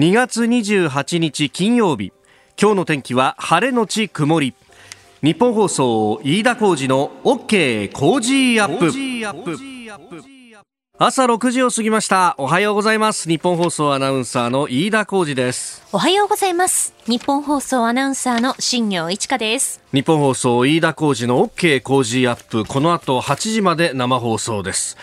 2月28日金曜日。今日の天気は晴れのち曇り。日本放送飯田浩二の OK 工事アップ。朝6時を過ぎました。おはようございます。日本放送アナウンサーの飯田浩二です。おはようございます。日本放送アナウンサーの新業一華です。日本放送飯田浩二の OK 工事アップ。この後8時まで生放送です。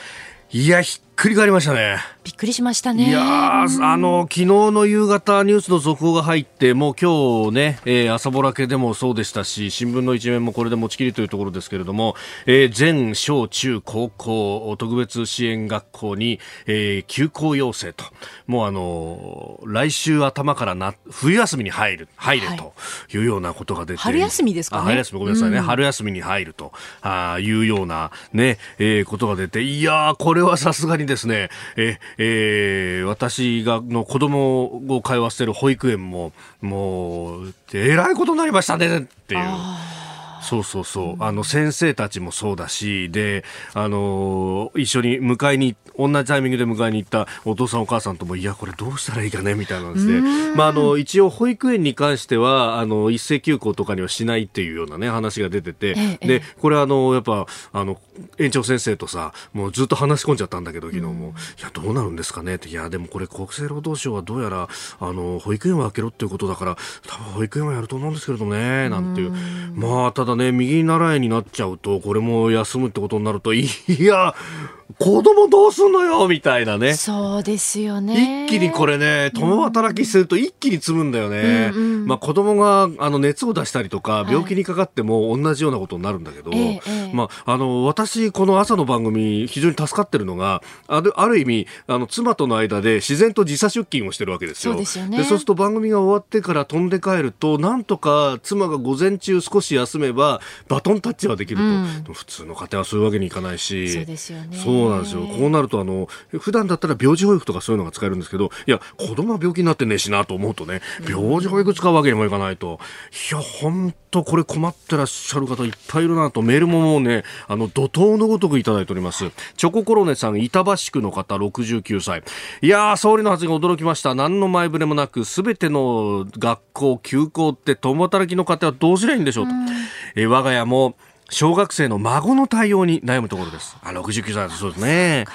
いやひっくり返りましたね。びっくりしましたね。いやあの、昨日の夕方ニュースの続報が入って、もう今日ね、えー、朝ぼらけでもそうでしたし、新聞の一面もこれで持ちきりというところですけれども、えー、全小中高校特別支援学校に、えー、休校要請と、もうあの、来週頭からな、冬休みに入る、入れとい。うようなことが出て、春休みですかね。春休み、ごめんなさいね、うん、春休みに入るとあいうようなね、えー、ことが出て、いやこれはさすがにですね、ええー、私がの子供を通わせてる保育園も、もう、えらいことになりましたねっていう。そうそうそう。あの、先生たちもそうだし、で、あのー、一緒に迎えに、同じタイミングで迎えに行ったお父さんお母さんとも、いや、これどうしたらいいかね、みたいなんですね。まあ、あの、一応保育園に関しては、あの、一斉休校とかにはしないっていうようなね、話が出てて、ええ、で、これあの、やっぱ、あの、園長先生とさ、もうずっと話し込んじゃったんだけど、昨日も。いや、どうなるんですかねって。いや、でもこれ厚生労働省はどうやら、あの、保育園を開けろっていうことだから、多分保育園はやると思うんですけれどもね、なんていう。まあ、ただね、右習いになっちゃうと、これも休むってことになると、いや、子供どうすんのよみたいなね。そうですよね。一気にこれね、共働きすると一気に積むんだよね。うんうん、まあ子供があの熱を出したりとか、病気にかかっても同じようなことになるんだけど、はい、まああの、私、この朝の番組非常に助かってるのが、あるある意味、あの、妻との間で自然と時差出勤をしてるわけですよ。そうですよね。で、そうすると番組が終わってから飛んで帰ると、なんとか妻が午前中少し休めば、バトンタッチはできると。うん、普通の家庭はそういうわけにいかないし。そうですよね。そうなんですよ。こうなると、あの、普段だったら病児保育とかそういうのが使えるんですけど、いや、子供は病気になってねえしなと思うとね、病児保育使うわけにもいかないと。いや、本当これ困ってらっしゃる方いっぱいいるなと、メールももうね、あの、怒涛のごとくいただいております。チョココロネさん、板橋区の方、69歳。いやー、総理の発言驚きました。何の前触れもなく、すべての学校、休校って共働きの方はどうすりゃいいんでしょうと。え我が家も、小学生の孫の対応に悩むところです。あ、69歳そうですね。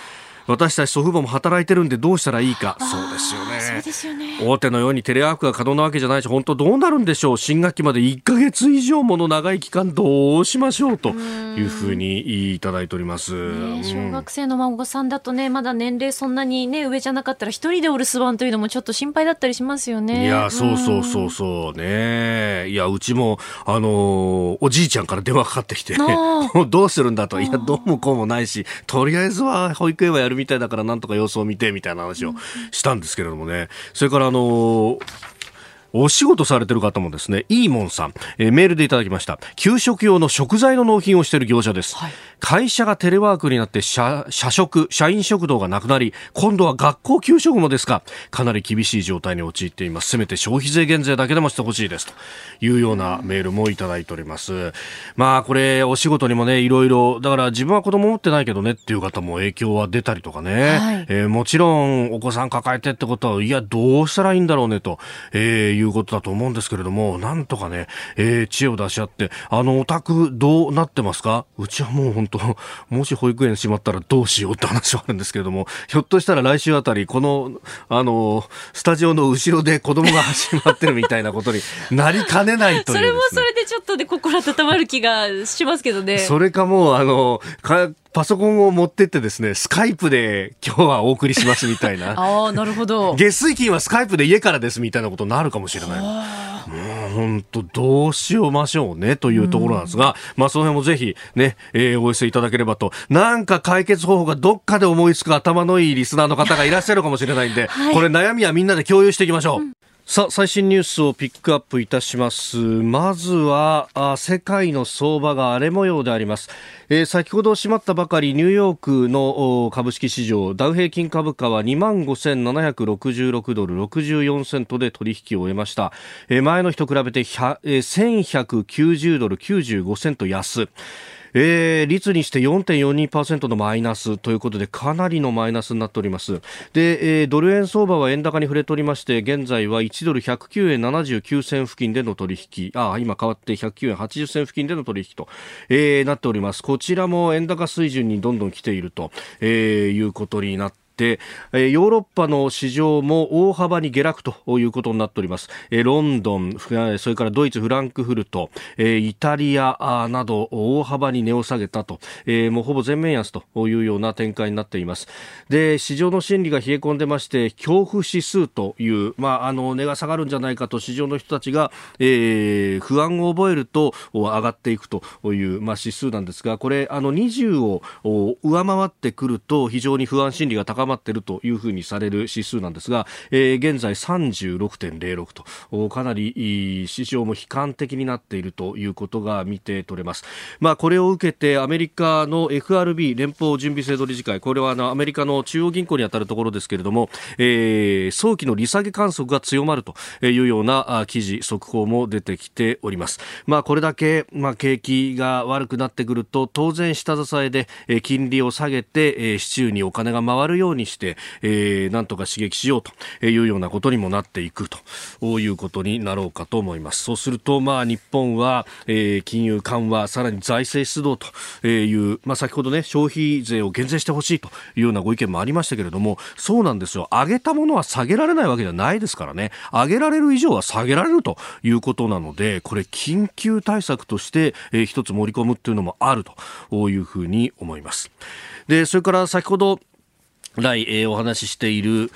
私たち祖父母も働いてるんでどうしたらいいか。そうですよね。そうですよね。大手のようにテレワークが可能なわけじゃないし本当どうなるんでしょう。新学期まで1か月以上もの長い期間どうしましょうというふうにいただいております、ね、小学生の孫さんだとねまだ年齢そんなにね上じゃなかったら一人でお留守番というのもちょっと心配だったりしますよね。いやそうそうそうそうね。いやうちもあのおじいちゃんから電話かかってきて どうするんだと。いやどうもこうもないしとりあえずは保育園はやるみみたいだからなんとか様子を見てみたいな話をしたんですけれどもね、それからあのお仕事されてる方もですね、いいもんさん、えー、メールでいただきました。給食用の食材の納品をしている業者です。はい、会社がテレワークになって社、社食、社員食堂がなくなり、今度は学校給食もですか、かなり厳しい状態に陥っています。せめて消費税減税だけでもしてほしいです。というようなメールもいただいております。まあ、これ、お仕事にもね、いろいろ、だから自分は子供持ってないけどねっていう方も影響は出たりとかね、はい、えー、もちろんお子さん抱えてってことは、いや、どうしたらいいんだろうねと、えー、いうことだと思うんですけれども、なんとかね、えー、知恵を出し合って、あの、お宅どうなってますか？うちはもう本当、もし保育園閉まったらどうしようって話はあるんですけれども、ひょっとしたら来週あたり、この、あの、スタジオの後ろで子供が始まってるみたいなことになりかねないという、ね、それもそれでちょっとで心温まる気がしますけどね。それかもう、あの、かパソコンを持ってってですね、スカイプで今日はお送りしますみたいな。ああ、なるほど。月水金はスカイプで家からですみたいなことになるかもしれない。もう本当どうしようましょうねというところなんですが、まあその辺もぜひね、えー、お寄せいただければと。なんか解決方法がどっかで思いつく頭のいいリスナーの方がいらっしゃるかもしれないんで、はい、これ悩みはみんなで共有していきましょう。うんさあ最新ニュースをピックアップいたしますまずはあ世界の相場が荒れ模様であります、えー、先ほど閉まったばかりニューヨークの株式市場ダウ平均株価は2万5766ドル64セントで取引を終えました、えー、前の日と比べて、えー、1190ドル95セント安。えー、率にして4.42%のマイナスということでかなりのマイナスになっております。で、えー、ドル円相場は円高に触れておりまして現在は1ドル109円79銭付近での取引。あ今変わって109円80銭付近での取引と、えー、なっております。こちらも円高水準にどんどん来ていると、えー、いうことになってて、えヨーロッパの市場も大幅に下落ということになっております。えロンドン、それからドイツ、フランクフルト、えイタリアなど大幅に値を下げたと、えもうほぼ全面安というような展開になっています。で、市場の心理が冷え込んでまして、恐怖指数という、まあ、あの、値が下がるんじゃないかと市場の人たちが、えー、不安を覚えると上がっていくという、まあ、指数なんですが、これ、あの、20を上回ってくると非常に不安心理が高まっているというふうにされる指数なんですが、えー、現在36.06とかなり市場も悲観的になっているということが見て取れます。まあ、これを受けてアメリカの FRB 連邦準備制度理事会これはあのアメリカの中央銀行にあたるところですけれども、えー、早期の利下げ観測が強まるというような記事速報も出てきております。まあ、これだけ、まあ、景気が悪くなってくると当然下支えで、え金利を下げて、え市中にお金が回るようにして、えー、なんとか刺激しようというようなことにもなっていくということになろうかと思います。そうすると、まあ、日本は、えー、金融緩和、さらに財政出動という、まあ、先ほどね、消費税を減税してほしいというようなご意見もありましたけれども、そうなんですよ。上げたものは下げられないわけではないですからね。上げられる以上は下げられるということなので、これ緊急対策として、えー、一つ盛り込むっていうのもあるというふうに思います。で、それから先ほど来、えー、お話ししている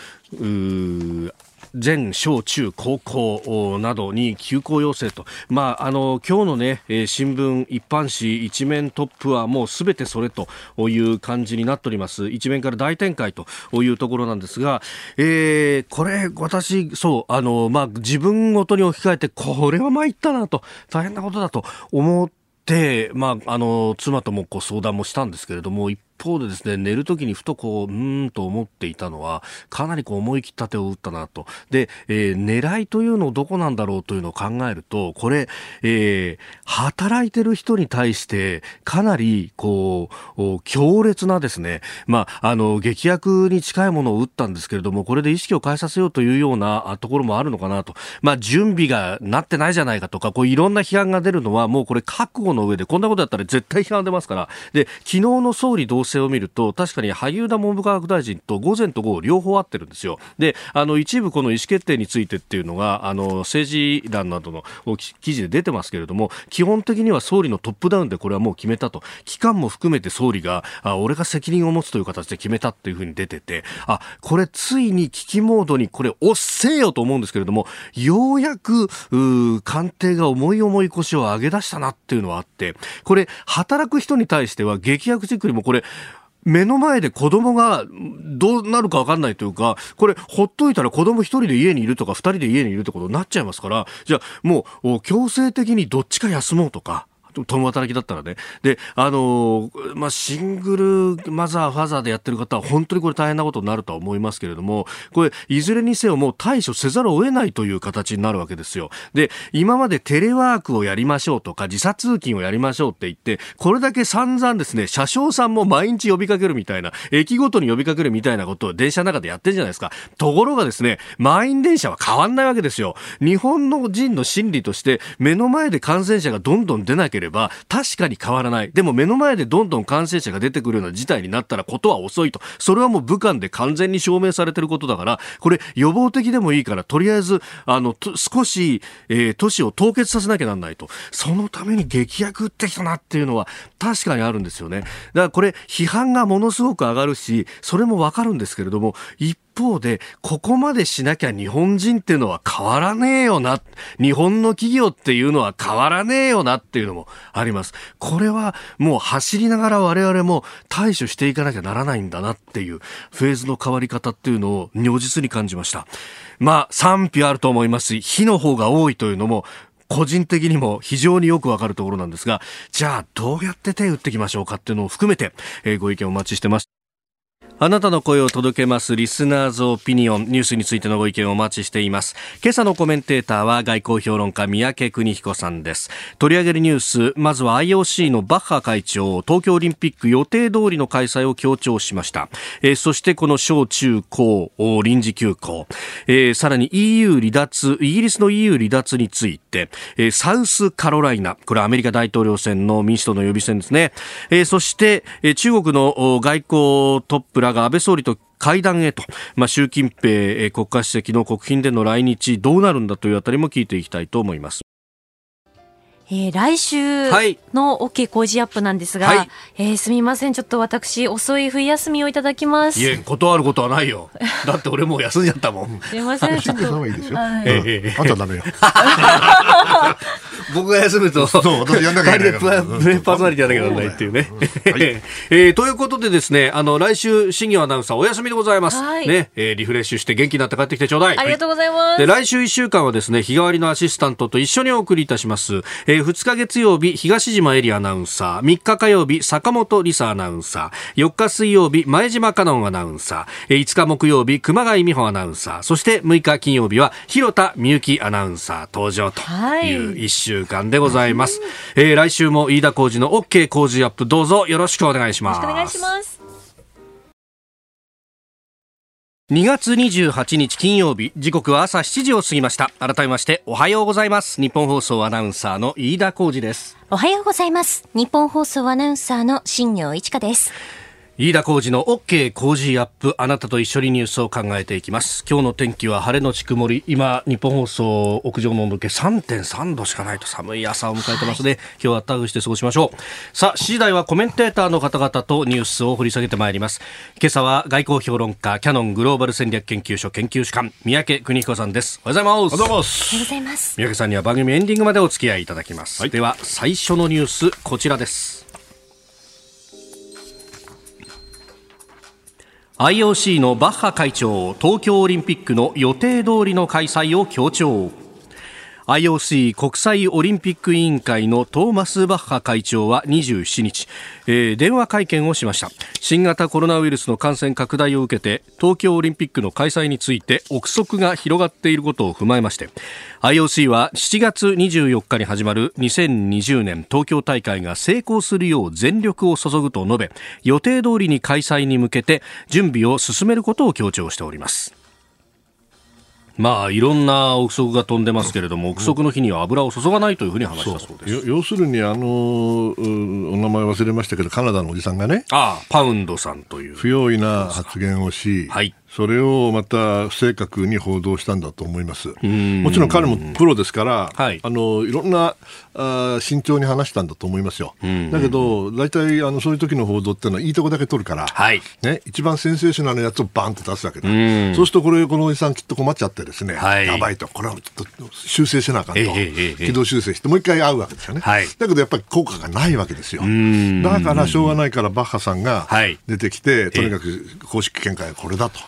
全小中高校などに休校要請と、まあ、あの今日の、ね、新聞一般紙一面トップはもうすべてそれという感じになっております。一面から大展開というところなんですが、えー、これ私そうあの、まあ、自分ごとに置き換えてこれは参ったなと大変なことだと思って、まあ、あの妻ともこう相談もしたんですけれども一方でですね、寝るときにふとこう、うーんと思っていたのは、かなりこう思い切った手を打ったなと。で、えー、狙いというのをどこなんだろうというのを考えると、これ、えー、働いてる人に対して、かなり、こう、強烈なですね、まあ、あの、劇薬に近いものを打ったんですけれども、これで意識を変えさせようというようなところもあるのかなと。まあ、準備がなってないじゃないかとか、こういろんな批判が出るのは、もうこれ覚悟の上で、こんなことやったら絶対批判出ますから、で、昨日の総理同性を見ると、確かに萩生田文部科学大臣と午前と午後両方合ってるんですよ。で、あの、一部この意思決定についてっていうのが、あの、政治欄などの記事で出てますけれども、基本的には総理のトップダウンでこれはもう決めたと。期間も含めて総理が、あ俺が責任を持つという形で決めたっていうふうに出てて、あ、これついに危機モードにこれ押せよと思うんですけれども、ようやく、う官邸が重い重い腰を上げ出したなっていうのはあって、これ、働く人に対しては劇薬チックにもこれ、目の前で子供がどうなるか分かんないというか、これ、ほっといたら子供一人で家にいるとか、二人で家にいるってことになっちゃいますから、じゃあもう強制的にどっちか休もうとか、共働きだったらね。で、あの、まあ、シングルマザー、ファザーでやってる方は本当にこれ大変なことになるとは思いますけれども、これ、いずれにせよもう対処せざるを得ないという形になるわけですよ。で、今までテレワークをやりましょうとか、時差通勤をやりましょうって言って、これだけ散々ですね、車掌さんも毎日呼びかけるみたいな、駅ごとに呼びかけるみたいなことを電車の中でやってるじゃないですか。ところがですね、満員電車は変わんないわけですよ。日本の人の心理として、目の前で感染者がどんどん出なければ、ば確かに変わらない。でも目の前でどんどん感染者が出てくるような事態になったらことは遅いと。それはもう武漢で完全に証明されてることだから、これ予防的でもいいから、とりあえず、あの、少し、えー、都市を凍結させなきゃなんないと。そのために劇薬打ってきたなっていうのは確かにあるんですよね。だからこれ、批判がものすごく上がるし、それもわかるんですけれども、一方で、ここまでしなきゃ日本人っていうのは変わらねえよな。日本の企業っていうのは変わらねえよなっていうのもあります。これはもう走りながら我々も対処していかなきゃならないんだなっていうフェーズの変わり方っていうのを如実に感じました。まあ賛否あると思いますし、火の方が多いというのも個人的にも非常によくわかるところなんですが、じゃあどうやって手打っていきましょうかっていうのを含めて、えー、ご意見お待ちしてます。あなたの声を届けますリスナーズオピニオンニュースについてのご意見をお待ちしています。今朝のコメンテーターは外交評論家三宅邦彦さんです。取り上げるニュースまずは IOC のバッハ会長東京オリンピック予定通りの開催を強調しました、えー、そしてこの小中高臨時休校、えー、さらに EU 離脱イギリスの EU 離脱について、えー、サウスカロライナ。これはアメリカ大統領選の民主党の予備選ですね、えー、そして、えー、中国の外交トップらが安倍総理と会談へと、まあ、習近平国家主席の国賓での来日どうなるんだというあたりも聞いていきたいと思います。えー、来週の OK 工事アップなんですが、はい、えー、すみません、ちょっと私、遅い冬休みをいただきます。いえ、断ることはないよ。だって俺もう休んじゃったもん。すみません、ちょっと。いいですよ。はい、えー、あとはダメよ。僕が休むと、そう、私やんなきゃいけない。パーソナリティやんなきゃならないっていうね。はい、えー、ということでですね、あの、来週、新業アナウンサーお休みでございます。はい、ね、えー、リフレッシュして元気になって帰ってきてちょうだい。ありがとうございます。で、来週1週間はですね、日替わりのアシスタントと一緒にお送りいたします。えー、2日月曜日、東島エリアナウンサー、3日火曜日、坂本理沙アナウンサー、4日水曜日、前島香音アナウンサー、5日木曜日、熊谷美穂アナウンサー、そして6日金曜日は、広田美幸アナウンサー登場という1週間でございます。はい、えー、来週も飯田浩二の OK 工事アップ、どうぞ。よろしくお願いします。よろしくお願いします。2月28日金曜日。時刻は朝7時を過ぎました。改めましておはようございます。日本放送アナウンサーの飯田浩二です。おはようございます。日本放送アナウンサーの新業一華です飯田浩二の OK 工事アップあなたと一緒にニュースを考えていきます。今日の天気は晴れのち曇り。今日本放送屋上の温度計3.3度しかないと寒い朝を迎えてますね、はい、今日は暖かくして過ごしましょう。さあ7時台はコメンテーターの方々とニュースを掘り下げてまいります。今朝は外交評論家キャノングローバル戦略研究所研究主幹三宅邦彦さんです。おはようございます。おはようございます。三宅さんには番組エンディングまでお付き合いいただきます、はい、では最初のニュースこちらです IOC のバッハ会長東京オリンピックの予定通りの開催を強調。IOC 国際オリンピック委員会のトーマス・バッハ会長は27日、えー、電話会見をしました。新型コロナウイルスの感染拡大を受けて東京オリンピックの開催について憶測が広がっていることを踏まえまして IOC は7月24日に始まる2020年東京大会が成功するよう全力を注ぐと述べ予定通りに開催に向けて準備を進めることを強調しております。まあ、いろんな憶測が飛んでますけれども、憶測の日には油を注がないというふうに話したそう。です。要するにあの、お名前忘れましたけど、カナダのおじさんがね、ああパウンドさんという。不用意な発言をし、はい、それをまた不正確に報道したんだと思います。もちろん彼もプロですから、はい、あのいろんなあ慎重に話したんだと思いますよ。だけど、大体あのそういう時の報道っていうのは、いいとこだけ取るから、はい、ね、一番センセーショナルなやつをバンと出すわけだ。そうすると、これ、このおじさん、きっと困っちゃってですね、はい、やばいと、これはちょっと修正しなあかんと、軌道修正して、もう一回会うわけですよね。はい、だけど、やっぱり効果がないわけですよ。だからしょうがないから、バッハさんが出てきて、とにかく公式見解はこれだと。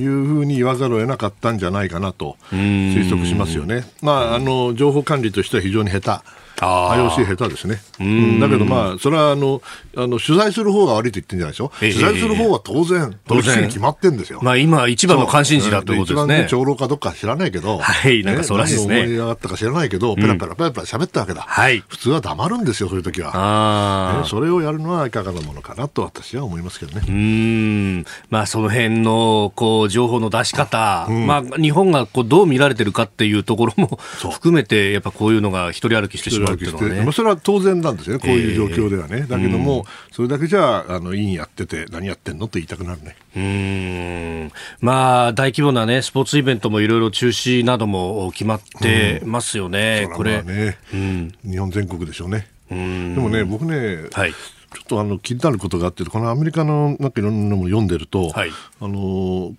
いうふうに言わざるを得なかったんじゃないかなと推測しますよね。まあ、あの情報管理としては非常に下手。IOC 下手ですね。うん、だけどまあ、それはあの、あの、取材する方が悪いと言ってるんじゃないでしょ？取材する方は当然、当然決まってんですよ。まあ今一番の関心事だということですね。一番ね、長老かどっか知らないけど、はい、なんかそうらしいですね。何思い上がったか知らないけど、ペラペラペラペラ喋ったわけだ。はい。普通は黙るんですよ、そういう時は。ああ、それをやるのはいかがなものかなと私は思いますけどね。うん。まあその辺の、こう、情報の出し方、うん、まあ日本がこうどう見られてるかっていうところも含めて、やっぱこういうのが一人歩きしてしまうってね。れは当然なんですよね、こういう状況ではね。えー、だけども、うん、それだけじゃあ、あの、委員やってて、何やってんのって言いたくなるね。うん。まあ、大規模なね、スポーツイベントもいろいろ中止なども決まってますよね、うん、これ。ね、うん、日本全国でしょうね。でもね、僕ね、はい、ちょっとあの気になることがあって、このアメリカのなんかいろんなもの読んでると、はい、あの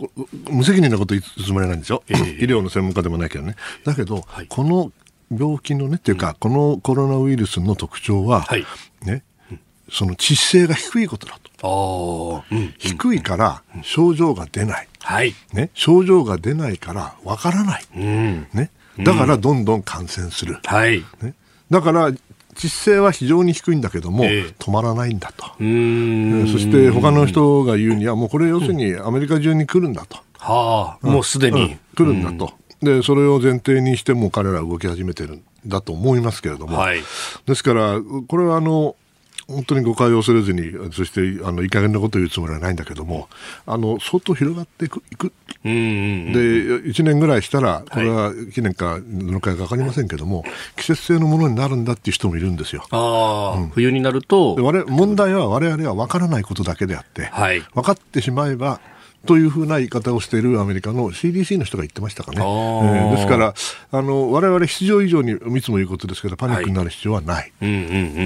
無責任なこと言うつもりはないんですよ、えー、医療の専門家でもないけどね。だけど、はい、この病気のね、っていうか、このコロナウイルスの特徴は、はい、ね、その致死性が低いことだと。うん、低いから症状が出ない、はい、ね、症状が出ないからわからない、うん、ね、だからどんどん感染する、はい。ね、だから実勢は非常に低いんだけども、えー、止まらないんだと、そして他の人が言うには、もうこれ、要するにアメリカ中に来るんだと。はあ、もうすでに、うん、来るんだと。で、それを前提にしても彼らは動き始めてるんだと思いますけれども、はい、ですから、これはあの、本当に誤解を恐れずに、そしてあのいい加減なことを言うつもりはないんだけども、あの相当広がっていく、いく。で1年ぐらいしたら、これは1年かどのくらいか分かりませんけども、季節性のものになるんだっていう人もいるんですよ。あうん、冬になると。問題は我々は分からないことだけであって、はい、分かってしまえば、というふうな言い方をしているアメリカの CDC の人が言ってましたかね。えー、ですから、あの我々必要以上にいつも言うことですけど、パニックになる必要はない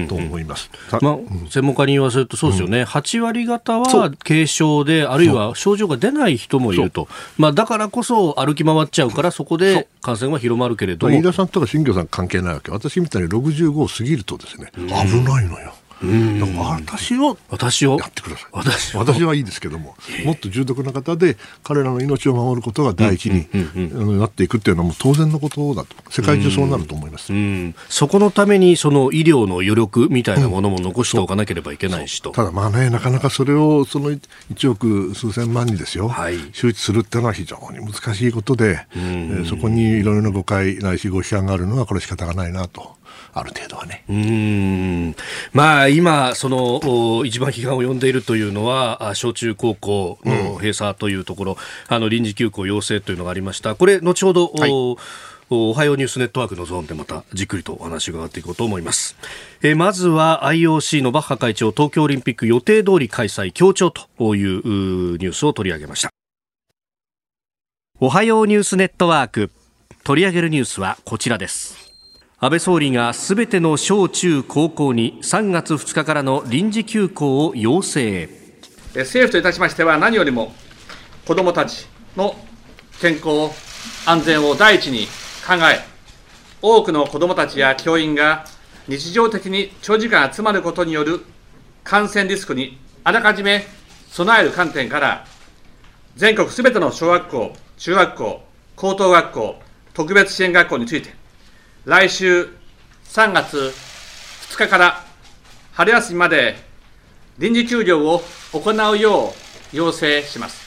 と思います。まあ、専門家に言わせるとそうですよね、うん、8割方は軽症で、あるいは症状が出ない人もいると、まあ、だからこそ歩き回っちゃうから、そこで感染は広まるけれども。飯田さんとか新庄さん関係ないわけ、私みたいに65を過ぎるとですね、危ないのよ。私を私を？やってください。私私はいいですけども、もっと重篤な方で彼らの命を守ることが第一になっていくっていうのはもう当然のことだと世界中そうなると思います、そこのためにその医療の余力みたいなものも残しておかなければいけないしと、ただまあねなかなかそれをその1億数千万にですよ、はい、周知するっていうのは非常に難しいことで、えー、そこにいろいろな誤解ないしご批判があるのはこれ仕方がないなと。ある程度はね。うんまあ、今、その一番批判を呼んでいるというのは、小中高校の閉鎖というところ、うん、あの臨時休校要請というのがありました。これ、後ほど、はいおはようニュースネットワークのゾーンでまたじっくりとお話を伺っていこうと思います。えー、まずは IOC のバッハ会長東京オリンピック予定通り開催強調というニュースを取り上げました。おはようニュースネットワーク取り上げるニュースはこちらです。安倍総理がすべての小中高校に3月2日からの臨時休校を要請。政府といたしましては何よりも子どもたちの健康安全を第一に考え多くの子どもたちや教員が日常的に長時間集まることによる感染リスクにあらかじめ備える観点から全国すべての小学校中学校高等学校特別支援学校について来週3月2日から春休みまで臨時休業を行うよう要請します。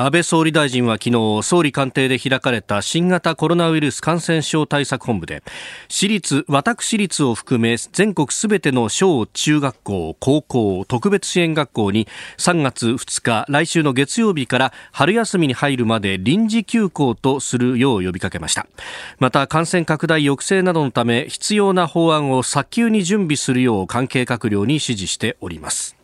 安倍総理大臣は昨日総理官邸で開かれた新型コロナウイルス感染症対策本部で私立私立を含め全国すべての小中学校高校特別支援学校に3月2日来週の月曜日から春休みに入るまで臨時休校とするよう呼びかけました。また感染拡大抑制などのため必要な法案を早急に準備するよう関係閣僚に指示しております。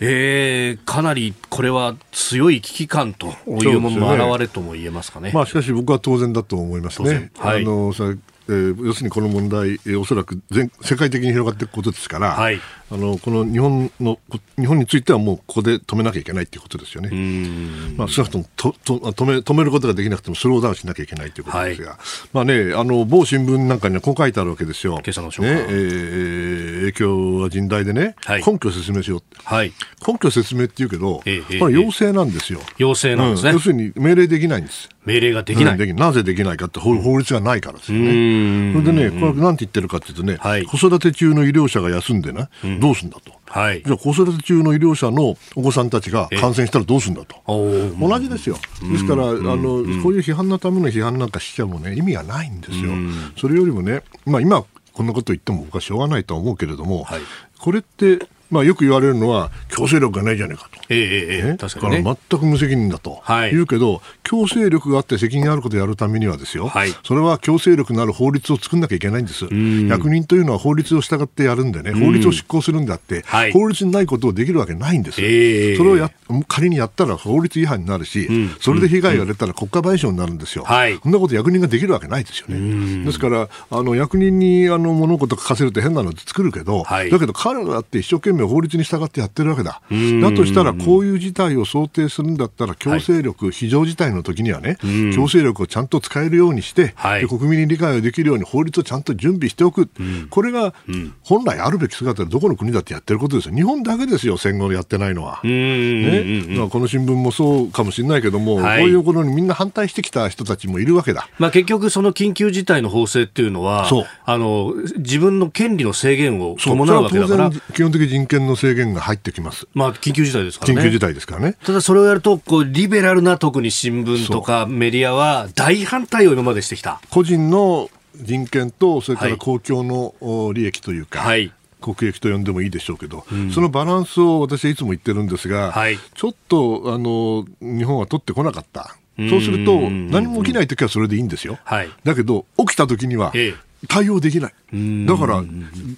えー、かなりこれは強い危機感というものの表れとも言えますかね。ねまあ、しかし僕は当然だと思いますね。はい、あのえー、要するにこの問題、えー、おそらく全世界的に広がっていくことですから、はい、あのこの日本の日本についてはもうここで止めなきゃいけないということですよね。まあ、少なくともとと止め止めることができなくてもスローダウンしなきゃいけないということですが、はい、まあね、あの某新聞なんかにはこう書いてあるわけですよ。今朝のねえー、影響は甚大でね、はい、根拠を説明しよう、はい、根拠説明って言うけど、えー、これ要請なんですよ。要請なんですね、うん、要するに命令できないんです。命令ができない、うん、なぜできないかって法律がないからですよね。それでね、これなんて言ってるかっていうとね、はい、子育て中の医療者が休んでね、うん、どうすんだと。はい、じゃあ子育て中の医療者のお子さんたちが感染したらどうするんだと、同じですよ、ですから、あのこういう批判のための批判なんかしちゃもね意味がないんですよ、それよりもね、まあ、今、こんなこと言っても僕はしょうがないとは思うけれども、はい、これってまあ、よく言われるのは強制力がないじゃないかと、ええええ、確かに、ね、全く無責任だと、はい、言うけど強制力があって責任あることをやるためにはですよ、はい、それは強制力のある法律を作んなきゃいけないんです、役人というのは法律を従ってやるんでね、法律を執行するんであって、はい、法律にないことをできるわけないんです、えそれをや仮にやったら法律違反になるし、それで被害が出たら国家賠償になるんですよ、そんなこと役人ができるわけないですよね。ですからあの役人にあの物事書かせると変なの作るけど、だけど彼らだって一生懸命命法律に従ってやってるわけだ。だとしたら、こういう事態を想定するんだったら、強制力、はい、非常事態の時にはね、強制力をちゃんと使えるようにして、はい、国民に理解をできるように法律をちゃんと準備しておく。これが、本来あるべき姿でどこの国だってやってることですよ。日本だけですよ、戦後でやってないのは。ね、まあ、この新聞もそうかもしれないけども、はい、こういうことにみんな反対してきた人たちもいるわけだ。まあ、結局、その緊急事態の法制っていうのは、あの自分の権利の制限を伴うわけだから。基本的人権の制限が入ってきます。まあ、緊急事態ですからね。緊急事態ですからね。ただ、それをやると、こう、リベラルな特に新聞とかメディアは大反対を今までしてきた。個人の人権と、それから公共の利益というか、はい、国益と呼んでもいいでしょうけど、うん、そのバランスを私はいつも言ってるんですが、はい、ちょっとあの日本は取ってこなかった。そうすると、何も起きないときはそれでいいんですよ。はい、だけど、起きたときには、対応できない。だから、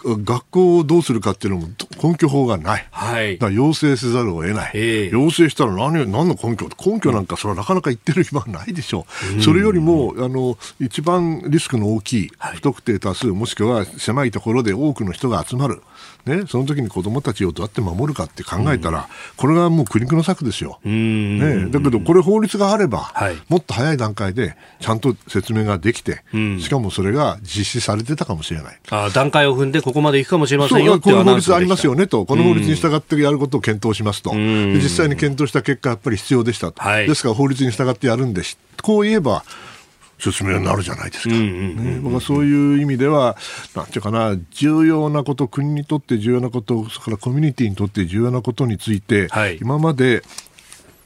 学校をどうするかっていうのも根拠法がない。はい、だから要請せざるを得ない。要請したら何何の根拠？根拠なんかそれはなかなか言ってる暇はないでしょう。それよりも、あの、一番リスクの大きい、不特定多数、もしくは狭いところで多くの人が集まる。ね、その時に子どもたちをどうやって守るかって考えたら、これがもう苦肉の策ですよ。ね、だけど、これ法律があれば、はい、もっと早い段階でちゃんと説明ができて、しかもそれが実施されてたかもしれない。あ段階を踏んで、ここまでいくかもしれませんよこの法律ありますよねと、この法律に従ってやることを検討しますと、実際に検討した結果、やっぱり必要でしたと、はい、ですから法律に従ってやるんです、こう言えば、説明になるじゃないですか。僕はそういう意味では、なんていうかな、重要なこと、国にとって重要なこと、それからコミュニティにとって重要なことについて、はい、今まで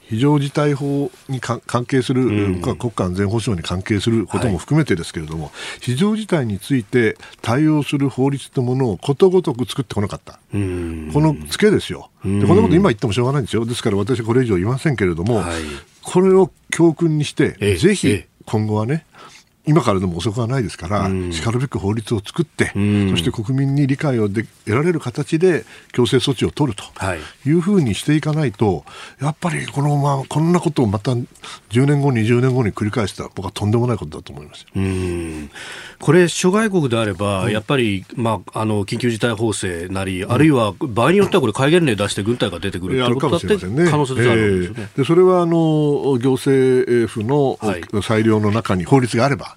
非常事態法に関係する、うん、国家安全保障に関係することも含めてですけれども、はい、非常事態について対応する法律というものをことごとく作ってこなかった、うん、このツケですよ。で、こんなこと今言ってもしょうがないんですよ、ですから私はこれ以上言いませんけれども、はい、これを教訓にして、ぜひ今後はね、今からでも遅くはないですから、しかるべく法律を作って、そして国民に理解をで得られる形で強制措置を取るとい。うふうにしていかないと、やっぱりこのままこんなことをまた10年後、20年後に繰り返したら、僕はとんでもないことだと思いますこれ、諸外国であれば、うん、やっぱり、まあ、あの緊急事態法制なり、うん、あるいは場合によってはこれ、戒厳令出して軍隊が出てくるということだって可能性があるんですよね。でそれはあの行政府の裁量の中に法律があれば、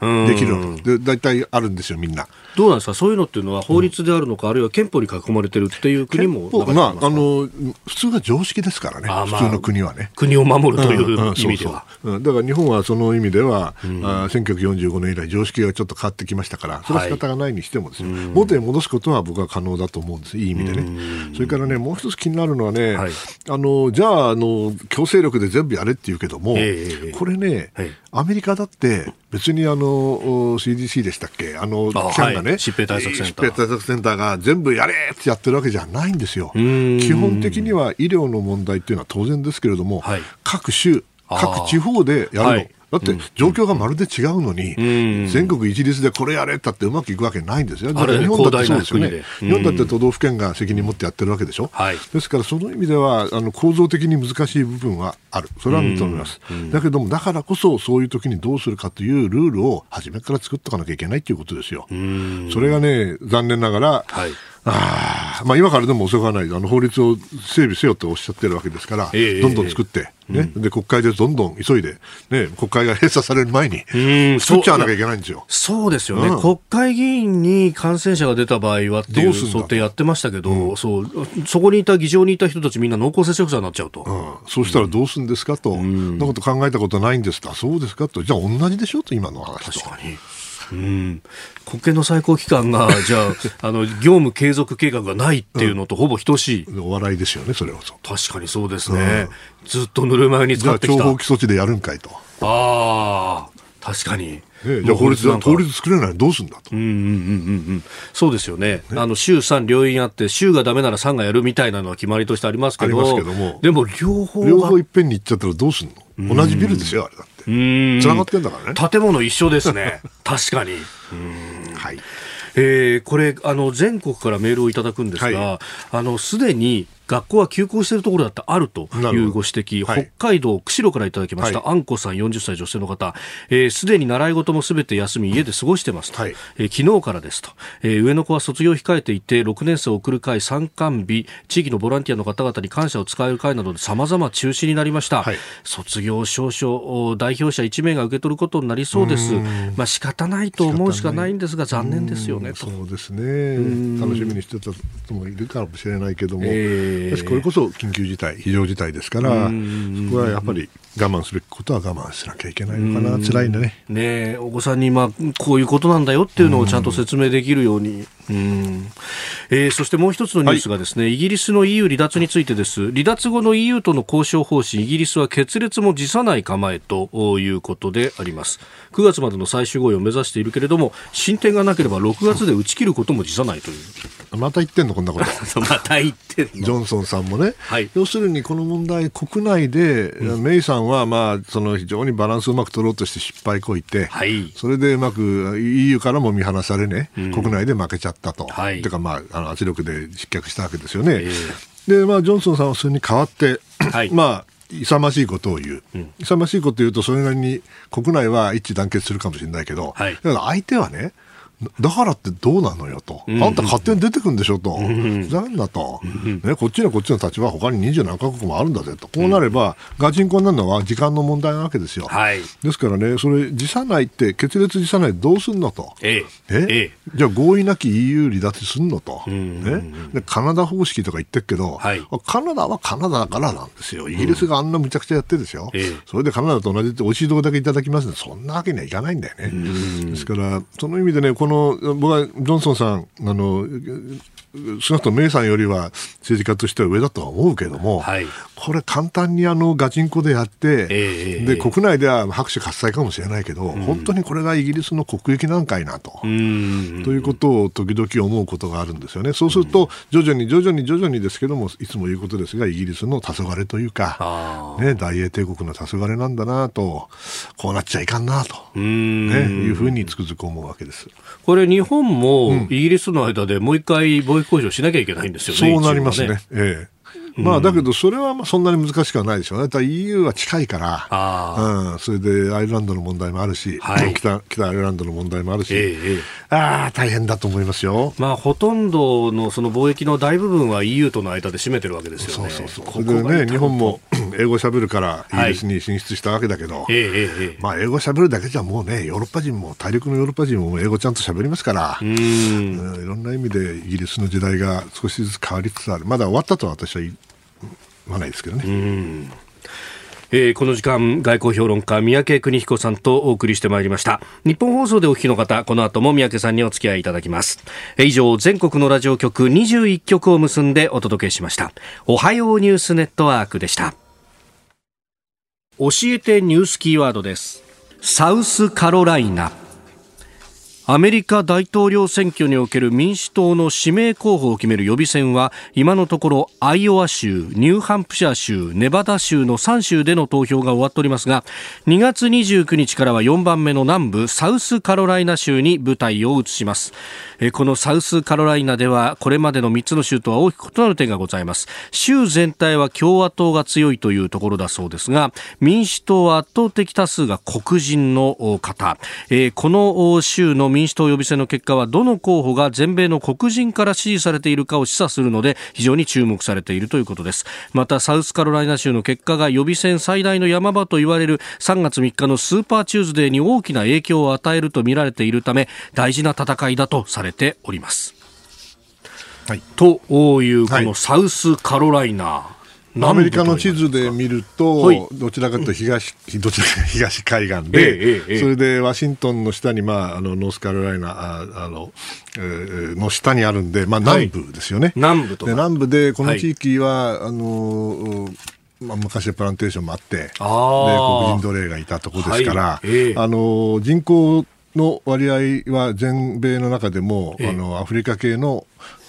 できる。で大体あるんですよ、みんな。どうなんですか、そういうのっていうのは法律であるのか、うん、あるいは憲法に囲まれてるっていう国もまあ、あの普通は常識ですからね、まあ、普通の国はね。国を守るという意味では。だから日本はその意味では、うん、あ1945年以来、常識がちょっと変わってきましたから、それは仕方がないにしてもですね、はい、元に戻すことは僕は可能だと思うんです、いい意味でね。それからね、もう一つ気になるのはね、はい、あのじゃああの、強制力で全部やれって言うけども、えー、これね、はい、アメリカだって別にあの CDC でしたっけ、あの機関がね、疾病対策センター。疾病対策センターが全部やれってやってるわけじゃないんですよ。基本的には医療の問題っていうのは当然ですけれども、はい、各州、各地方でやるの。はいだって状況がまるで違うのに、全国一律でこれやれったってうまくいくわけないんですよ。日本だってそうですよね。日本だって都道府県が責任持ってやってるわけでしょ。はい、ですからその意味ではあの構造的に難しい部分はある。それは認めます。だけどもだからこそそういう時にどうするかというルールを初めから作っておかなきゃいけないということですよ。それがね残念ながら、はいあまあ、今からでも遅くはない、あの法律を整備せよとおっしゃってるわけですから、えー、どんどん作って、ね、うん、で国会でどんどん急いで、ね、国会が閉鎖される前に作っちゃわなきゃいけないんですよ。そうですよね、うん、国会議員に感染者が出た場合はっていう想定やってましたけど、うん、そうそこにいた、議場にいた人たち、みんな濃厚接触者になっちゃうと、うん、そうしたらどうするんですかと、うん、なこと考えたことないんです。か、そうですかと、じゃあ同じでしょと、今の話と。確かにうん、国権の最高機関が、じゃあ、あの、業務継続計画がないっていうのとほぼ等しい。うん、お笑いですよね、それは。確かにそうですね。うん、ずっとぬるま湯に使ってきた。じゃあ、徴兵措置でやるんかいと。ああ、確かに。ね、じゃあ法律法律作れないどうすんだと。うんうんうんうん。そうですよね。ねあの、週3両院あって、週がダメなら3がやるみたいなのは決まりとしてありますけど。ありますけども。でも両方両方いっぺんに行っちゃったらどうすんの？同じビルですよ、あれだって。つながってんだからね。建物一緒ですね。確かに。はい。えー、これあの全国からメールをいただくんですが、はい、あのすでに学校は休校しているところだってあるというご指摘、はい、北海道釧路からいただきました、はい、あんこさん40歳女性の方、す、えー、で、に習い事もすべて休み、家で過ごしてますと、はい、えー、昨日からですと、えー、上の子は卒業を控えていて、6年生を送る会、参観日、地域のボランティアの方々に感謝を伝える会などで様々中止になりました。はい、卒業証書、代表者1名が受け取ることになりそうです。まあ仕方ないと思うしかないんですが、残念ですよねそうですね。楽しみにしてた人もいるかもしれないけども、えー、これこそ緊急事態、非常事態ですから、そこはやっぱり我慢すべきことは我慢しなきゃいけないのかな、辛いんだね。ねお子さんに、まあ、こういうことなんだよっていうのをちゃんと説明できるように。うんえー、そしてもう一つのニュースがですね、はい、イギリスの EU 離脱についてです。離脱後の EU との交渉方針、イギリスは決裂も辞さない構えということであります。9月までの最終合意を目指しているけれども、進展がなければ6月で打ち切ることも辞さないという。また言ってんの、こんなこと。また言ってんの。ジョンソンさんもね、はい、要するにこの問題、国内で、うん、メイさんは、まあ、その非常にバランスをうまく取ろうとして失敗こいて、はい、それでうまく EU からも見放されね、うん、国内で負けちゃったと。はい、てか、まあ、あの圧力で失脚したわけですよね。えー、で、まあ、ジョンソンさんはそれに代わって、はい、まあ、勇ましいことを言う、うん、勇ましいことを言うと、それなりに国内は一致団結するかもしれないけど、はい、だから相手はね、だからってどうなのよと、うん、あんた勝手に出てくんでしょと、ふざけんなと、ね、こっちにはこっちの立場、他に二十何カ国もあるんだぜと、こうなれば、ガチンコになるのは時間の問題なわけですよ。はい、ですからね、それ、辞さないって、決裂辞さないどうすんのと、ええ。えじゃあ合意なき EU 離脱すんのと、ね、で、カナダ方式とか言ってるけど、はい、カナダはカナダだからなんですよ、イギリスがあんなむちゃくちゃやってるでしょ、えそれでカナダと同じって、おいしいとこだけいただきますね、そんなわけにはいかないんだよね。ですから、その意味でね、この僕はジョンソンさん、あの少なくともメイさんよりは政治家としては上だとは思うけども、はい、これ、簡単にあのガチンコでやって、えー、で国内では拍手喝采かもしれないけど、うん、本当にこれがイギリスの国益なんかいなと、ということを時々思うことがあるんですよね。そうすると、徐々に徐々に徐々にですけども、いつも言うことですが、イギリスの黄昏というか、ね、大英帝国の黄昏なんだなと、こうなっちゃいかんなと、ね、いうふうにつくづく思うわけです。これ、日本もイギリスの間でもう一回貿易交渉しなきゃいけないんですよね。そうなりますね。ねええまあ、だけど、それはそんなに難しくはないでしょうね。だ EU は近いから、うん、それでアイルランドの問題もあるし、はい、北北アイルランドの問題もあるし、えー、ああ、大変だと思いますよ。まあ、ほとんどのその貿易の大部分は EU との間で占めてるわけですよね。そうそうそう。それでね、日本も 英語しゃべるからイギリスに進出したわけだけど、はい、まあ、英語しゃべるだけじゃもうね、ヨーロッパ人も、大陸のヨーロッパ人も英語ちゃんとしゃべりますから、うん、いろんな意味でイギリスの時代が少しずつ変わりつつある。まだ終わったとは私ははないですけどね。えー、この時間外交評論家三宅邦彦さんとお送りしてまいりました。日本放送でお聞きの方この後も三宅さんにお付き合いいただきます、えー、以上全国のラジオ局21局を結んでお届けしました。おはようニュースネットワークでした。教えてニュースキーワードです。サウスカロライナ。アメリカ大統領選挙における民主党の指名候補を決める予備選は今のところアイオワ州、ニューハンプシャー州、ネバダ州の3州での投票が終わっておりますが2月29日からは4番目の南部サウスカロライナ州に舞台を移します。このサウスカロライナではこれまでの3つの州とは大きく異なる点がございます。州全体は共和党が強いというところだそうですが民主党は圧倒的多数が黒人の方。この州の民主党予備選の結果はどの候補が全米の黒人から支持されているかを示唆するので非常に注目されているということです。またサウスカロライナ州の結果が予備選最大の山場と言われる3月3日のスーパーチューズデーに大きな影響を与えるとみられているため大事な戦いだとされております、はい、というこのサウスカロライナ、はいアメリカの地図で見ると、はい、どちらかというと東、どちらか東海岸で、ええそれでワシントンの下に、まあ、あのノースカロライナああの、えー、の下にあるんで、まあ、南部ですよね。はい、南部とで南部でこの地域は、はい、あのまあ、昔はプランテーションもあってで黒人奴隷がいたところですから、はい。えあの人口の割合は全米の中でも、あのアフリカ系の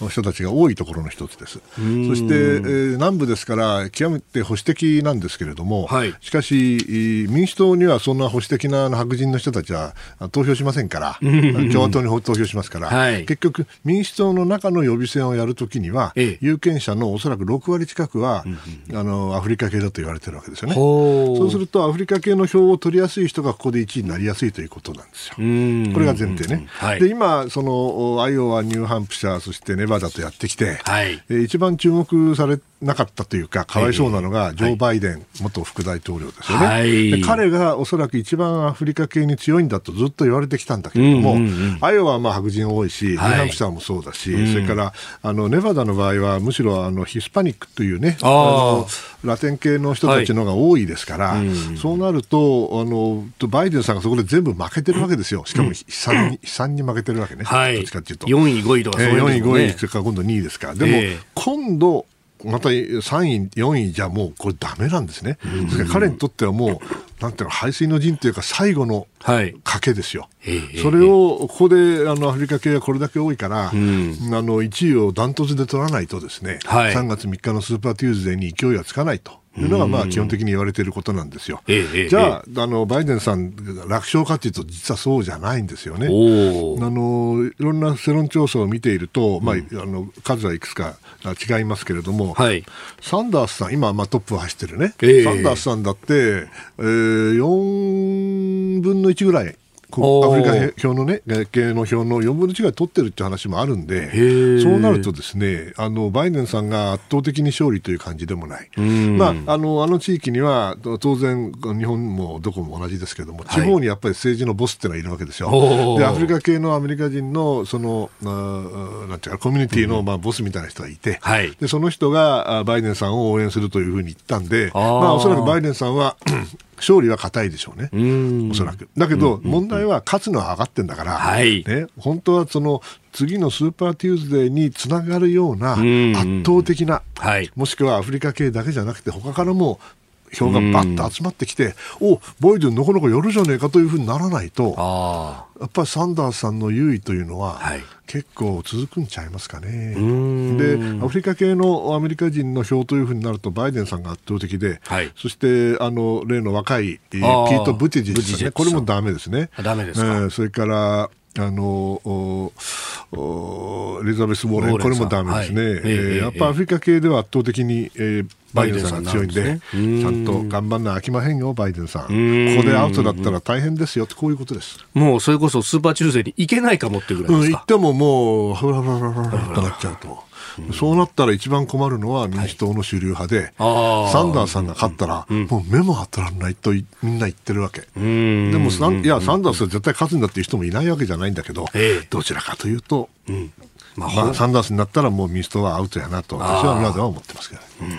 人たちが多いところの一つです。そして、えー、南部ですから極めて保守的なんですけれども、はい、しかし民主党にはそんな保守的な白人の人たちは投票しませんから、共和党に投票しますから、はい、結局民主党の中の予備選をやるときには、ええ、有権者のおそらく6割近くは、あのアフリカ系だと言われてるわけですよね。そうするとアフリカ系の票を取りやすい人がここで1位になりやすいということなんですよ。これが前提ね。はい、で今そのアイオワ、ニューハンプシャーそしてネバダとやってきて、はい、一番注目されなかったというか、かわいそうなのが、ジョー・バイデン元副大統領ですよね、はい、彼がおそらく一番アフリカ系に強いんだとずっと言われてきたんだけれども、うんうんうん、アイオワはまあ白人多いし、ニューハンプシャーもそうだし、それからあのネバダの場合は、むしろあのヒスパニックというね、あのラテン系の人たちのが多いですから、はい。そうなるとあの、バイデンさんがそこで全部負けてるわけですよ、しかも悲惨に,、悲惨に負けてるわけね、はい、どっちかっていうと。4位、5位とかそういう、ね、4位、5位、から今度2位ですか。ら。でも、えー、今度また3位、4位じゃもうこれだめなんですね。ですから彼にとってはもう、なんていうの、背水の陣というか最後の賭けですよ。はい、それを、ここであのアフリカ系がこれだけ多いから、うん、あの1位をダントツで取らないとですね、はい、3月3日のスーパーチューズデーに勢いはつかないと。いうのがまあ基本的に言われていることなんですよ。じゃあ、あのバイデンさん、楽勝かというと、実はそうじゃないんですよね。あのいろんな世論調査を見ていると、まあ、あの数はいくつか違いますけれども、はい、サンダースさん、今、まあ、トップを走ってるね、えー、サンダースさんだって、えー、4分の1ぐらいアフリカ票のね、系の票の4分の1が取ってるって話もあるんで、そうなるとですね、あの、バイデンさんが圧倒的に勝利という感じでもない。まあ、あの、あの地域には、当然、日本もどこも同じですけども、地方にやっぱり政治のボスってのはいるわけですよ。で、アフリカ系のアメリカ人の、その、なんていうか、コミュニティの、まあ、ボスみたいな人がいて、はい、で、その人がバイデンさんを応援するというふうに言ったんで、まあ、おそらくバイデンさんは勝利は固いでしょうね、おそらく。だけど、問題は勝つのは分かってんだから、ね、本当はその次のスーパーチューズデーにつながるような圧倒的な、もしくはアフリカ系だけじゃなくて、他からも票がばっと集まってきて、おバイデン、なかなかやるじゃねえかというふうにならないと、やっぱりサンダースさんの優位というのは、はい、結構続くんちゃいますかね。で、アフリカ系のアメリカ人の票というふうになると、バイデンさんが圧倒的で、はい、そしてあの例の若いピート・ブティジッチさんね、これもだめですね。ダメですか、えー、それからあのエリザベス・ウォーレン、これもだめですね、はい、えー、やっぱアフリカ系では圧倒的に、えー、バイデンさんが強いんで、んでね、ちゃんと頑張んな飽きまへんよ、バイデンさん。ここでアウトだったら大変ですよって、こういうことです。もうそれこそスーパー中世に行けないかもってぐらいですか、うん、行ってももう、ふらふらふらふらとなっちゃうと。そうなったら一番困るのは民主党の主流派で、はい、サンダースさんが勝ったら、うん、もう目も当たらないとみんな言ってるわけ。でもいや、サンダースは絶対勝つんだっていう人もいないわけじゃない。んだけど、え。ー、どちらかというと、うん。まあ、まあ、サンダースになったらもう民主党はアウトやなと私は今では思ってますけど、うん。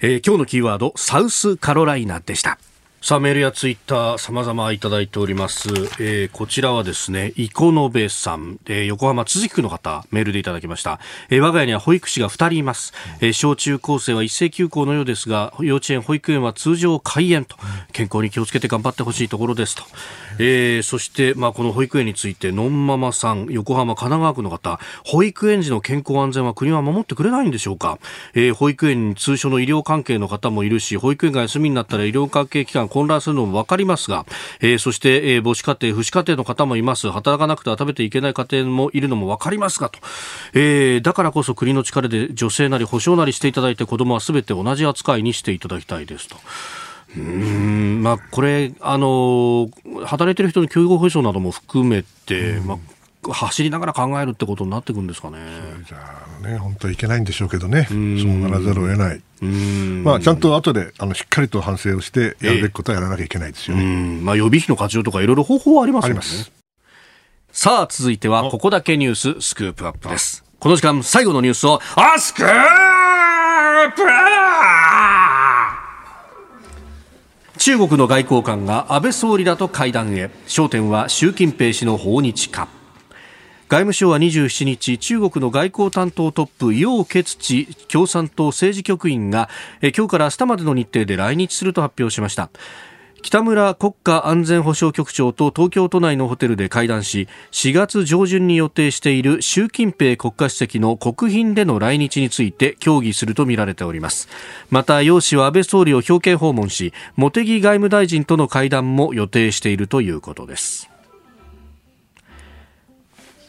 えー、今日のキーワードサウスカロライナでしたさあ、メールやツイッター、様々いただいております。えー、こちらはですね、イコノベさん、えー、横浜都筑区の方、メールでいただきました。えー、我が家には保育士が2人います。えー、小中高生は一斉休校のようですが、幼稚園、保育園は通常開園と、健康に気をつけて頑張ってほしいところですと。えー、そして、まあ、この保育園について、のんママさん、横浜、神奈川区の方、保育園児の健康安全は国は守ってくれないんでしょうか。えー、保育園に通所の医療関係の方もいるし、保育園が休みになったら医療関係機関混乱するのも分かりますが、えー、そして、えー、母子家庭、父子家庭の方もいます。働かなくては食べていけない家庭もいるのも分かりますがと、えー、だからこそ国の力で女性なり保障なりしていただいて子供はすべて同じ扱いにしていただきたいですと。うんまあ、これ、あの働いてる人の教育保障なども含めて、まあ走りながら考えるってことになっていくんですかね。じゃあね、本当はいけないんでしょうけどね、そうならざるを得ない。まあ、ちゃんと後であのしっかりと反省をして、やるべきことはやらなきゃいけないですよね。まあ、予備費の活用とかいろいろ方法はありますよね。さあ、続いては、ここだけニューススクープアップです。この時間、最後のニュースを、あスクープ中国の外交官が安倍総理らと会談へ焦点は習近平氏の訪日か外務省は27日中国の外交担当トップ楊潔チ共産党政治局員が今日から明日までの日程で来日すると発表しました。北村国家安全保障局長と東京都内のホテルで会談し4月上旬に予定している習近平国家主席の国賓での来日について協議するとみられております。また楊氏は安倍総理を表敬訪問し茂木外務大臣との会談も予定しているということです。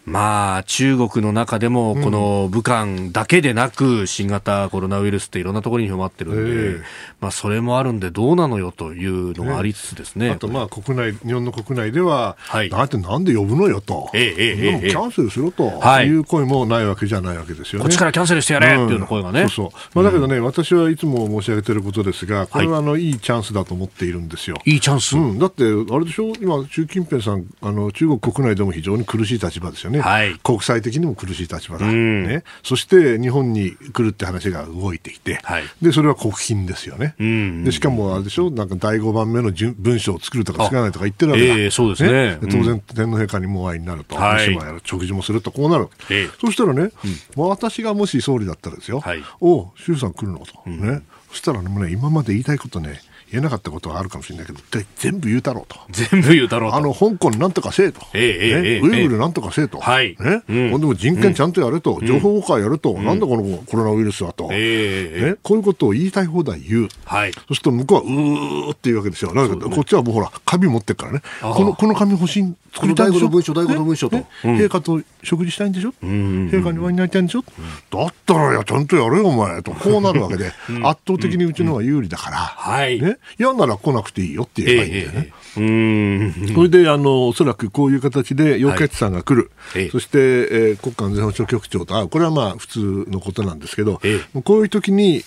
まあ、中国の中でも、この武漢だけでなく、新型コロナウイルスっていろんなところに広まってるんで、えー、まあ、それもあるんで、どうなのよというのがありつつですね。あと、まあ、国内、日本の国内では、はい、なんてなんで呼ぶのよと、えー、えー、キャンセルしろとい。う声もないわけじゃないわけですよね。こっちからキャンセルしてやれっていう声がね。うん、そうそう。まあ、だけどね、うん、私はいつも申し上げていることですが、これはあの、はい、いいチャンスだと思っているんですよ。いいチャンス、うん、だって、あれでしょ、今、習近平さん、あの中国国内でも非常に苦しい立場ですよね。はい、国際的にも苦しい立場だ、ね、そして日本に来るって話が動いてきて、はい、でそれは国賓ですよね、でしかもあれでしょ、なんか第5番目の文章を作るとか作らないとか言ってるわけだ、えー、そうですね、ね。当然、天皇陛下にもお会いになると、はる食事もすると、こうなるえー、そしたらね、うん、私がもし総理だったらですよ、はい、お周さん来るの？と、うん、ね、そしたらね、もうね今まで言いたいことね、言えなかったことはあるかもしれないけど、全部言うたろうと。全部言うたろうと。あの、香港なんとかせえと。えええウイグルなんとかせえと。はい。ね？うん、でも人権ちゃんとやれと。情報公開やると。なんだこのコロナウイルスはと。ええね？こういうことを言いたい放題言う。はい。そうすると向こうは、うーっていうわけですよ。だけど、こっちはもうほら、紙持ってるからね。この、この紙欲しい。作りたいでしょ？文章、第五の文章と、陛下と食事したいんでしょ、陛下にお会いになりたいんでしょ、だったらや、ちゃんとやれよ、お前と、こうなるわけで、圧倒的にうちの方が有利だから、はい。ね？嫌なら来なくていいよって言えばいいんだよね。うんそれであのおそらくこういう形で楊潔さんが来る、はい、そして、えー、国家安全保障局長と会う、これはまあ普通のことなんですけど、こういう時に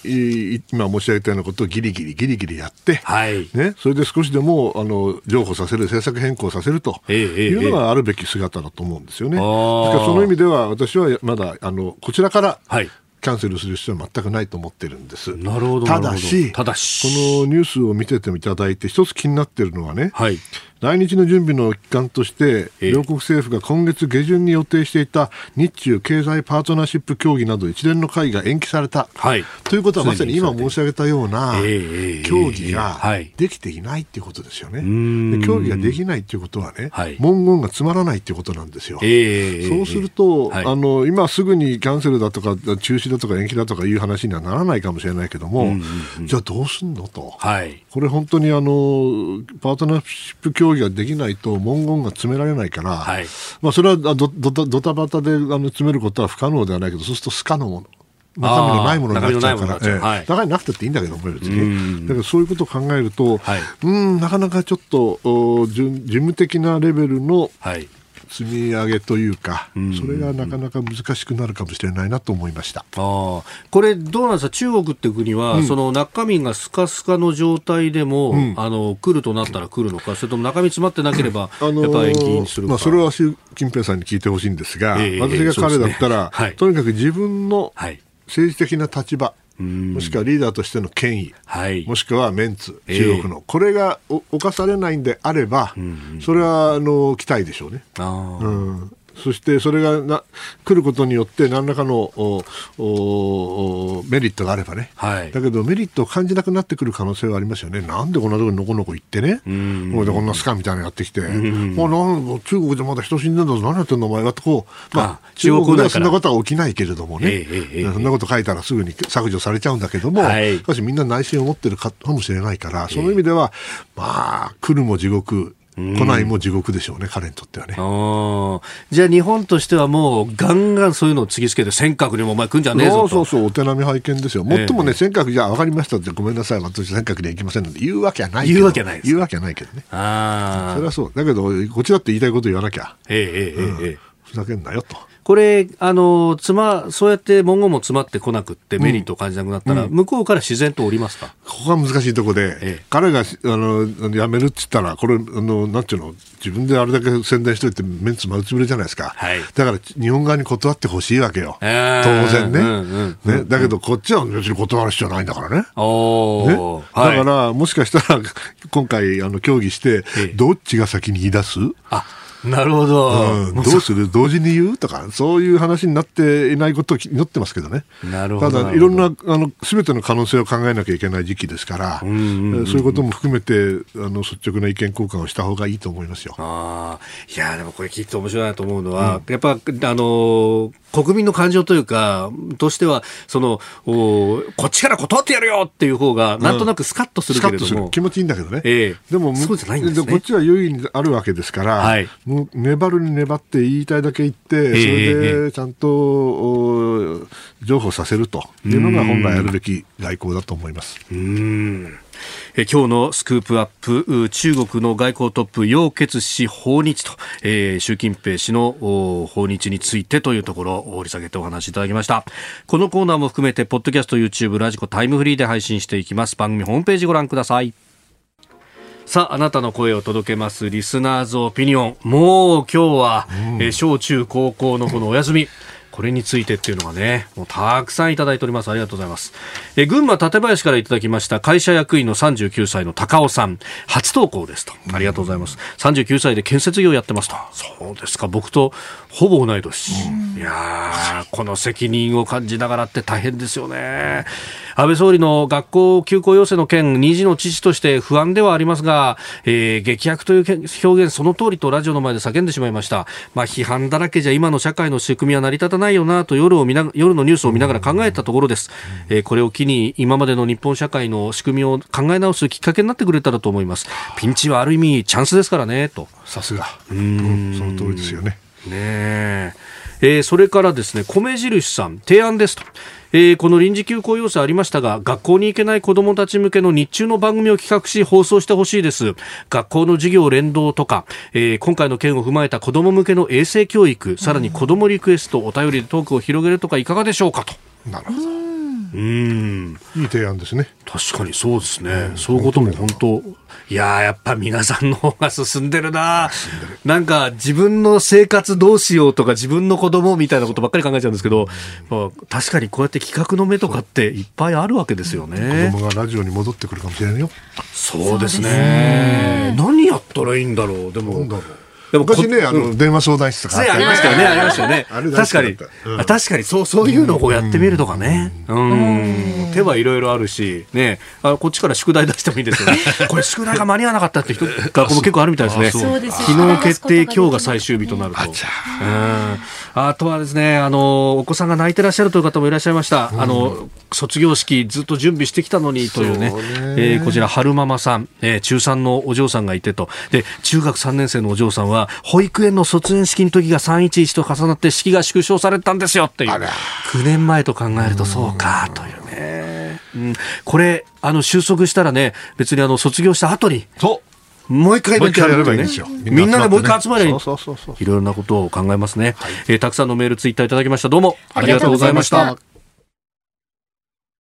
今申し上げたようなことをギリギリギリギリやって、はい、ね、それで少しでもあの譲歩させる、政策変更させるというのがあるべき姿だと思うんですよね。ですからその意味では私はまだあのこちらから、はいキャンセルする必要は全くないと思ってるんです。なるほど。ただし、ただしこのニュースを見てていただいて、一つ気になってるのはね、はい、来日の準備の一環として、両国政府が今月下旬に予定していた日中経済パートナーシップ協議など一連の会議が延期された。はい、ということはまさに今申し上げたような協議ができていないっていうことですよね。で協議ができないっていうことはね、はい、文言がつまらないっていうことなんですよ。そうすると、はい、あの今すぐにキャンセルだとか中止だとか延期だとかいう話にはならないかもしれないけども、うんうんうん、じゃあどうすんのと。はい、これ本当にあのパートナーシップ協議ができないと文言が詰められないから、はい、まあ、それはドドタバタであの詰めることは不可能ではないけどそうすると不可能もの中身のないものになっちゃうから、ええ。はい、中身なくてっていいんだけど別に、だからそういうことを考えると、はい、うんなかなかちょっと事務的なレベルの、はい積み上げというか、それがなかなか難しくなるかもしれないなと思いました。あこれ、どうなんですか、中国っていう国は、うん、その中身がスカスカの状態でも、うん、あの来るとなったら来るのか、それとも中身詰まってなければ、やっぱり延期にするか、まあ、それは習近平さんに聞いてほしいんですが、えー、私が彼だったら、ねはい、とにかく自分の政治的な立場、もしくはリーダーとしての権威、はい、もしくはメンツ、中国の、えー、これが犯されないんであれば、それはあの期待でしょうね。うんそしてそれがな来ることによって何らかのおおメリットがあればね、はい、だけどメリットを感じなくなってくる可能性はありますよね、なんでこんなところにのこのこ行ってね、これでこんなスカみたいなのやってきて、もうなん中国でまだ人死んでんだぞ、何やってんの、お前はとこう、まあ、中国ではそんなことは起きないけれどもね、えー、そんなこと書いたらすぐに削除されちゃうんだけども、はい、しかしみんな内心を持ってるかもしれないから、その意味では、まあ、来るも地獄、来ないも地獄でしょうね、彼にとってはね。じゃあ日本としてはもうガンガンそういうのを突きつけて、尖閣にもお前来んじゃねえぞと。そうそう、お手並み拝見ですよ。もっともね、尖閣じゃあ分かりましたって、ごめんなさい、私尖閣には行きませんので言うわけはない言うわけない言うわけはないけどね。ああ。それはそう。だけど、こっちだって言いたいこと言わなきゃ。ええええええ。ふざけんなよと。これ、あの、つま、そうやって文言も詰まってこなくって、メリットを感じなくなったら、うん、向こうから自然と降りますか？ここが難しいところで、ええ、彼が、あの、辞めるって言ったら、これ、あの、なんていうの、自分であれだけ宣伝しといて、メンツ丸つぶれじゃないですか。はい、だから、日本側に断ってほしいわけよ。当然ね。うんうんうん、ね。だけど、こっちは別に断る必要ないんだからね。おね。だから、もしかしたら、今回、あの、協議して、どっちが先に言い出す？あなるほど、うん、どうする？同時に言う？とか、そういう話になっていないことを祈ってますけどね。なるほど。ただ、いろんな、あの、すべての可能性を考えなきゃいけない時期ですから、そういうことも含めて、あの、率直な意見交換をした方がいいと思いますよ。ああ。いや、でもこれ聞いて面白いなと思うのは、うん、やっぱ、あの、国民の感情というか、としては、その、おこっちから断ってやるよっていう方が、なんとなくスカッとするけれども。うん、気持ちいいんだけどね。ええー、でも、そうじゃないんですね。こっちは優位にあるわけですから、はい、もう粘るに粘って言いたいだけ言って、それでちゃんと、お譲歩させるというのが本来やるべき外交だと思います。うんえ今日のスクープアップ中国の外交トップ楊潔氏訪日と、えー、習近平氏の訪日についてというところを掘り下げてお話しいただきました。このコーナーも含めてポッドキャスト YouTube ラジコタイムフリーで配信していきます。番組ホームページご覧ください。さあ、あなたの声を届けます、リスナーズオピニオン。もう今日は、うん、え小中高校のこのお休み。これについてっていうのがね、もうたくさんいただいております。ありがとうございます。え群馬館林からいただきました会社役員の39歳の高尾さん。初投稿ですと。ありがとうございます。39歳で建設業やってますと。そうですか。僕とほぼ同い年。いやこの責任を感じながらって大変ですよね。安倍総理の学校休校要請の件、2児の父として不安ではありますが、えー、劇薬という表現、その通りとラジオの前で叫んでしまいました。まあ、批判だらけじゃ今の社会の仕組みは成り立たないよなと夜を見な夜のニュースを見ながら考えたところです。えー、これを機に今までの日本社会の仕組みを考え直すきっかけになってくれたらと思います。ピンチはある意味チャンスですからね、と。さすが。うん、その通りですよね。ねえ。ー、それからですね、米印さん、提案ですと。えー、この臨時休校要請ありましたが学校に行けない子どもたち向けの日中の番組を企画し放送してほしいです学校の授業連動とか、えー、今回の件を踏まえた子ども向けの衛生教育さらに子どもリクエストお便りでトークを広げるとかいかがでしょうかとなるほどうん。いい提案ですね。確かにそうですね、うん、そういうことも本当いややっぱ皆さんの方が進んでるな。なんか自分の生活どうしようとか自分の子供みたいなことばっかり考えちゃうんですけど、まあ、確かにこうやって企画の目とかっていっぱいあるわけですよね。子供がラジオに戻ってくるかもしれないよ。そうですね。何やったらいいんだろう。でもでも昔ね、あの、電話相談室とかありましたよね、ありましたよね。確かに、確かに、そう、そういうのをやってみるとかね。うん。手はいろいろあるし、ね、あこっちから宿題出してもいいですよね。これ宿題が間に合わなかったって人、学校も結構あるみたいですね。昨日決定、今日が最終日となると。あとはですね、あの、お子さんが泣いてらっしゃるという方もいらっしゃいました。あの、卒業式ずっと準備してきたのにというね、えこちら、春ママさん、え中3のお嬢さんがいてと。で、中学3年生のお嬢さんは、保育園の卒園式の時が311と重なって式が縮小されたんですよっていう。9年前と考えるとそうかというね。うん、これ、あの、収束したらね、別にあの、卒業した後に。そう。もう一回勉強やればいいんですよ。みんなでもう一回集まり、いろいろなことを考えますね。えたくさんのメール、ツイッターいただきました。どうもありがとうございました。